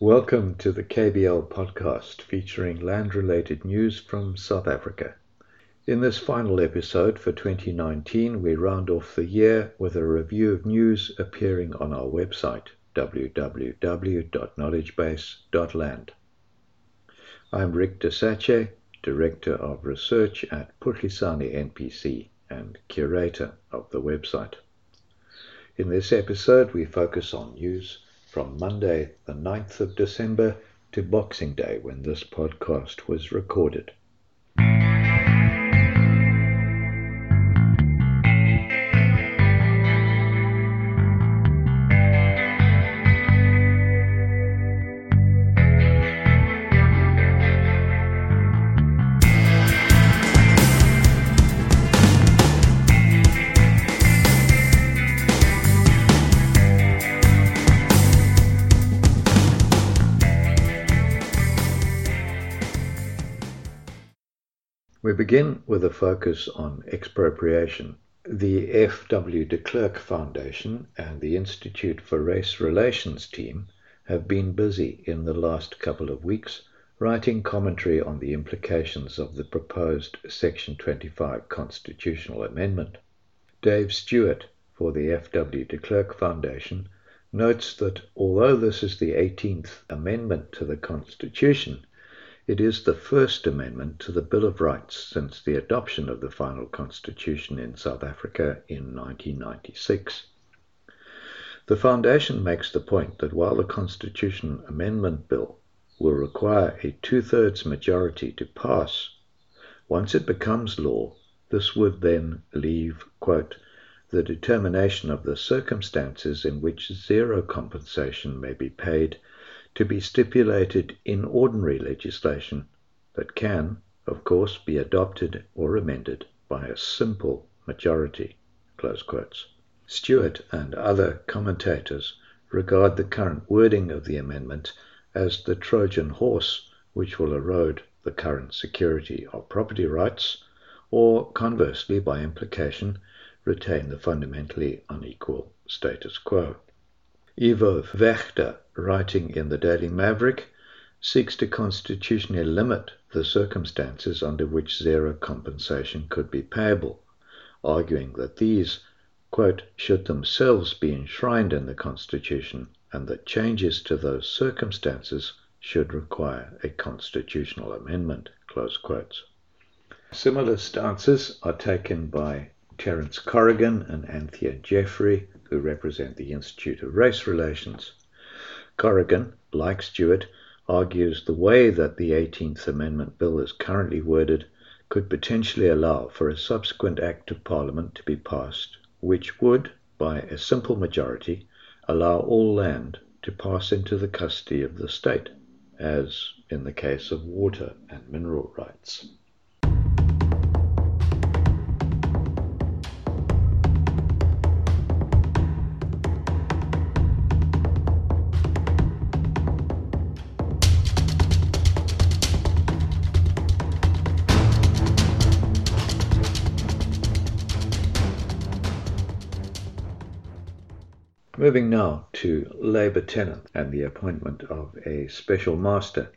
Welcome to the KBL podcast featuring land related news from South Africa. In this final episode for 2019, we round off the year with a review of news appearing on our website www.knowledgebase.land. I'm Rick de Satgé, Director of Research at Phuhlisani NPC and curator of the website. In this episode, we focus on news from Monday, the 9th of December, to Boxing Day when this podcast was recorded. Begin with a focus on expropriation. The F.W. de Klerk Foundation and the Institute for Race Relations team have been busy in the last couple of weeks writing commentary on the implications of the proposed Section 25 constitutional amendment. Dave Stewart for the F.W. de Klerk Foundation notes that although this is the 18th amendment to the Constitution, it is the first amendment to the Bill of Rights since the adoption of the final constitution in South Africa in 1996. The Foundation makes the point that while the Constitution Amendment Bill will require a two thirds majority to pass, once it becomes law, this would then leave, quote, the determination of the circumstances in which zero compensation may be paid to be stipulated in ordinary legislation that can, of course, be adopted or amended by a simple majority. Stewart and other commentators regard the current wording of the amendment as the Trojan horse which will erode the current security of property rights, or conversely, by implication, retain the fundamentally unequal status quo. Ivo Vegter, writing in the Daily Maverick, seeks to constitutionally limit the circumstances under which zero compensation could be payable, arguing that these, quote, should themselves be enshrined in the Constitution and that changes to those circumstances should require a constitutional amendment. Similar stances are taken by Terence Corrigan and Anthea Jeffery who represent the Institute of Race Relations. Corrigan, like Stewart, argues the way that the 18th Amendment Bill is currently worded could potentially allow for a subsequent Act of Parliament to be passed, which would, by a simple majority, allow all land to pass into the custody of the state, as in the case of water and mineral rights. Moving now to Labour tenant and the appointment of a special master.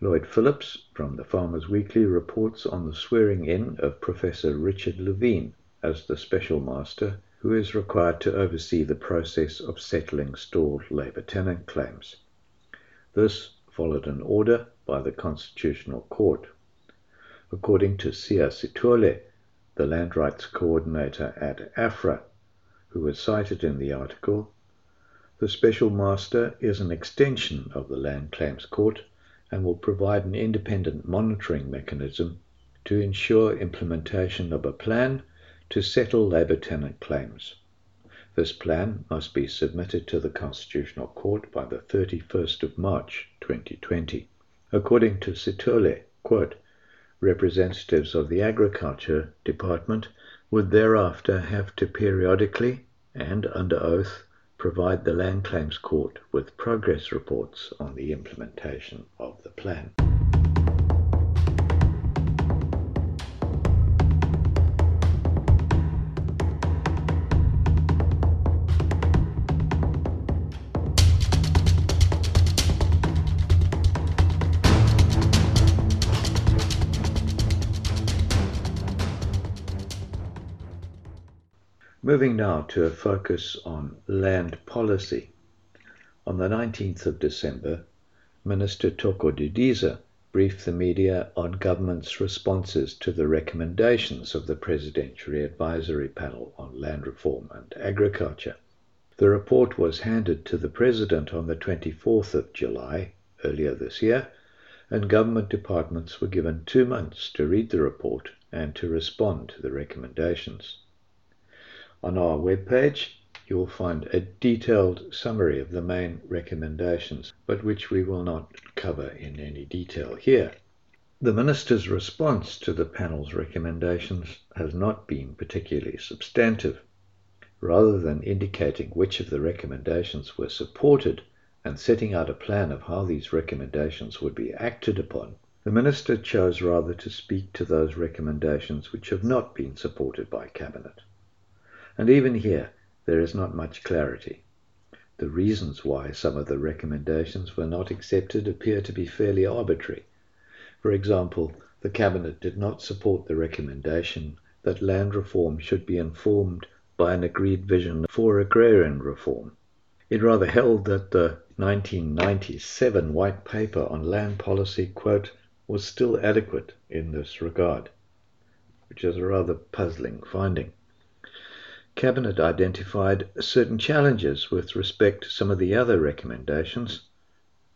Lloyd Phillips from the Farmers Weekly reports on the swearing in of Professor Richard Levin as the special master who is required to oversee the process of settling stalled Labour tenant claims. This followed an order by the Constitutional Court. According to Sia Sithole, the land rights coordinator at AFRA, who was cited in the article, the Special Master is an extension of the Land Claims Court and will provide an independent monitoring mechanism to ensure implementation of a plan to settle labour tenant claims. This plan must be submitted to the Constitutional Court by the 31st of March 2020. According to Sithole, quote, representatives of the Agriculture Department would thereafter have to periodically and under oath provide the Land Claims Court with progress reports on the implementation of the plan. Moving now to a focus on land policy. On the 19th of December, Minister Thoko Didiza briefed the media on government's responses to the recommendations of the Presidential Advisory Panel on Land Reform and Agriculture. The report was handed to the President on the 24th of July earlier this year, and government departments were given two months to read the report and to respond to the recommendations. On our webpage, you will find a detailed summary of the main recommendations, but which we will not cover in any detail here. The Minister's response to the panel's recommendations has not been particularly substantive. Rather than indicating which of the recommendations were supported and setting out a plan of how these recommendations would be acted upon, the Minister chose rather to speak to those recommendations which have not been supported by Cabinet. And even here, there is not much clarity. The reasons why some of the recommendations were not accepted appear to be fairly arbitrary. For example, the Cabinet did not support the recommendation that land reform should be informed by an agreed vision for agrarian reform. It rather held that the 1997 White Paper on Land Policy, quote, was still adequate in this regard, which is a rather puzzling finding. Cabinet identified certain challenges with respect to some of the other recommendations,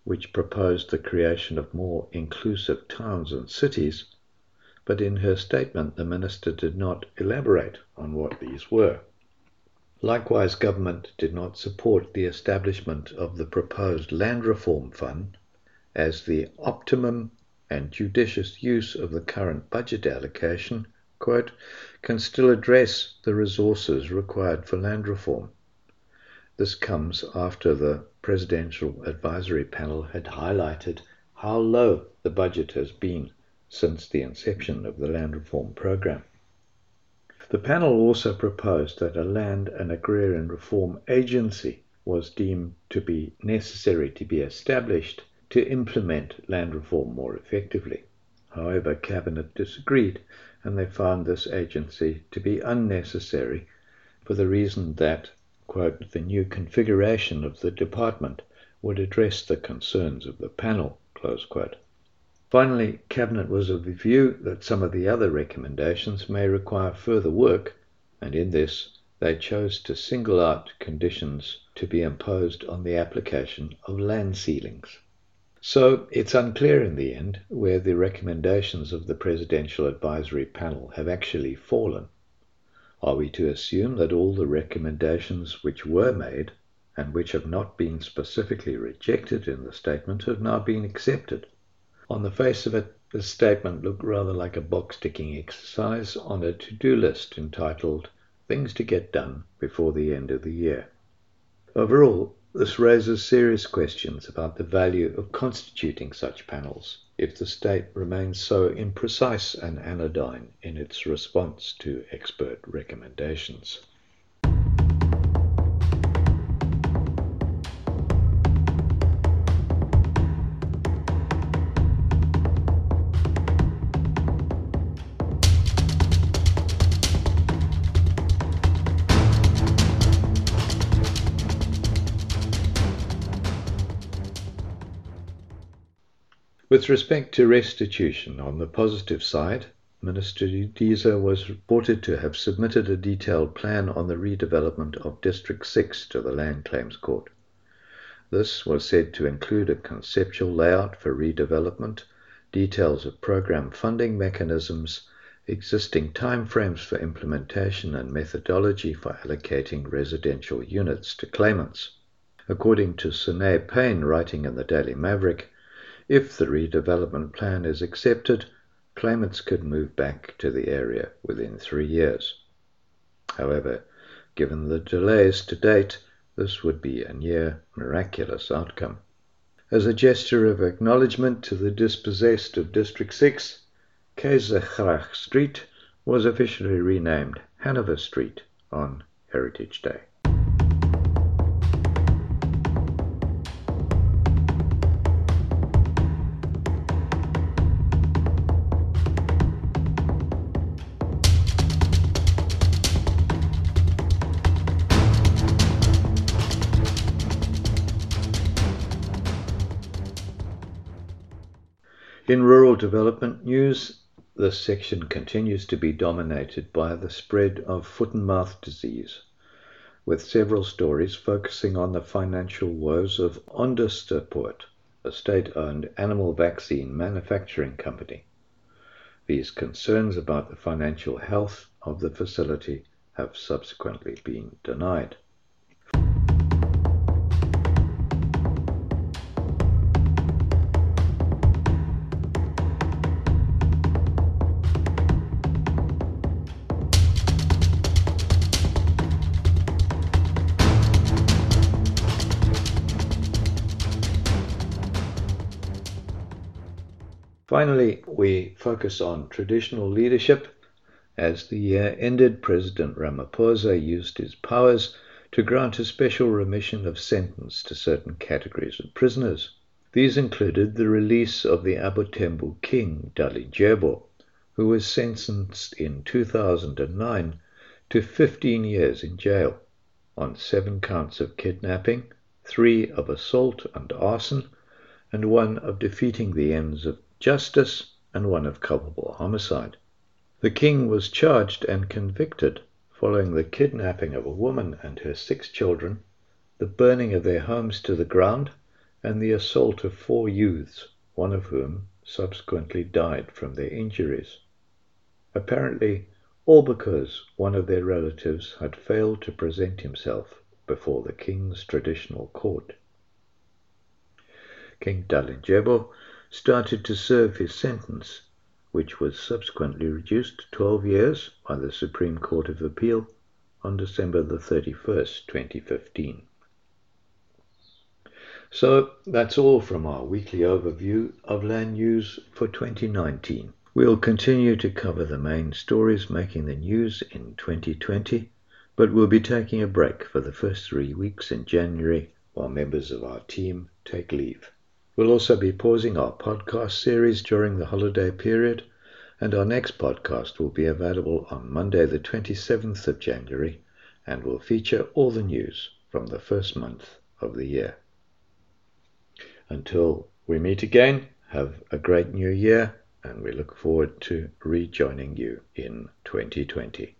which proposed the creation of more inclusive towns and cities, but in her statement the Minister did not elaborate on what these were. Likewise, Government did not support the establishment of the proposed Land Reform Fund as the optimum and judicious use of the current budget allocation quote, can still address the resources required for land reform. This comes after the Presidential Advisory Panel had highlighted how low the budget has been since the inception of the land reform program. The panel also proposed that a land and agrarian reform agency was deemed to be necessary to be established to implement land reform more effectively. However, Cabinet disagreed and they found this agency to be unnecessary for the reason that, quote, the new configuration of the department would address the concerns of the panel, close quote. Finally, Cabinet was of the view that some of the other recommendations may require further work, and in this they chose to single out conditions to be imposed on the application of land ceilings. So it's unclear in the end where the recommendations of the Presidential Advisory Panel have actually fallen. Are we to assume that all the recommendations which were made and which have not been specifically rejected in the statement have now been accepted? On the face of it, the statement looked rather like a box ticking exercise on a to do list entitled Things to Get Done Before the End of the Year. Overall, this raises serious questions about the value of constituting such panels if the state remains so imprecise and anodyne in its response to expert recommendations. With respect to restitution, on the positive side, Minister Didiza was reported to have submitted a detailed plan on the redevelopment of District 6 to the Land Claims Court. This was said to include a conceptual layout for redevelopment, details of program funding mechanisms, existing timeframes for implementation and methodology for allocating residential units to claimants. According to Suné Payne, writing in the Daily Maverick, if the redevelopment plan is accepted, claimants could move back to the area within three years. However, given the delays to date, this would be a near miraculous outcome. As a gesture of acknowledgement to the dispossessed of District 6, Keizersgracht Street was officially renamed Hanover Street on Heritage Day. In rural development news, this section continues to be dominated by the spread of foot and mouth disease, with several stories focusing on the financial woes of Onderstepoort, a state owned animal vaccine manufacturing company. These concerns about the financial health of the facility have subsequently been denied. Finally, we focus on traditional leadership. As the year ended, President Ramaphosa used his powers to grant a special remission of sentence to certain categories of prisoners. These included the release of the AbaThembu king, Dalindyebo, who was sentenced in 2009 to 15 years in jail on seven counts of kidnapping, three of assault and arson, and one of defeating the ends of justice, and one of culpable homicide. The king was charged and convicted following the kidnapping of a woman and her six children, the burning of their homes to the ground, and the assault of four youths, one of whom subsequently died from their injuries. Apparently, all because one of their relatives had failed to present himself before the king's traditional court. King Dalindyebo started to serve his sentence, which was subsequently reduced to 12 years by the Supreme Court of Appeal on December the 31st, 2015. So that's all from our weekly overview of land news for 2019. We'll continue to cover the main stories making the news in 2020, but we'll be taking a break for the first three weeks in January while members of our team take leave. We'll also be pausing our podcast series during the holiday period, and our next podcast will be available on Monday, the 27th of January, and will feature all the news from the first month of the year. Until we meet again, have a great new year, and we look forward to rejoining you in 2020.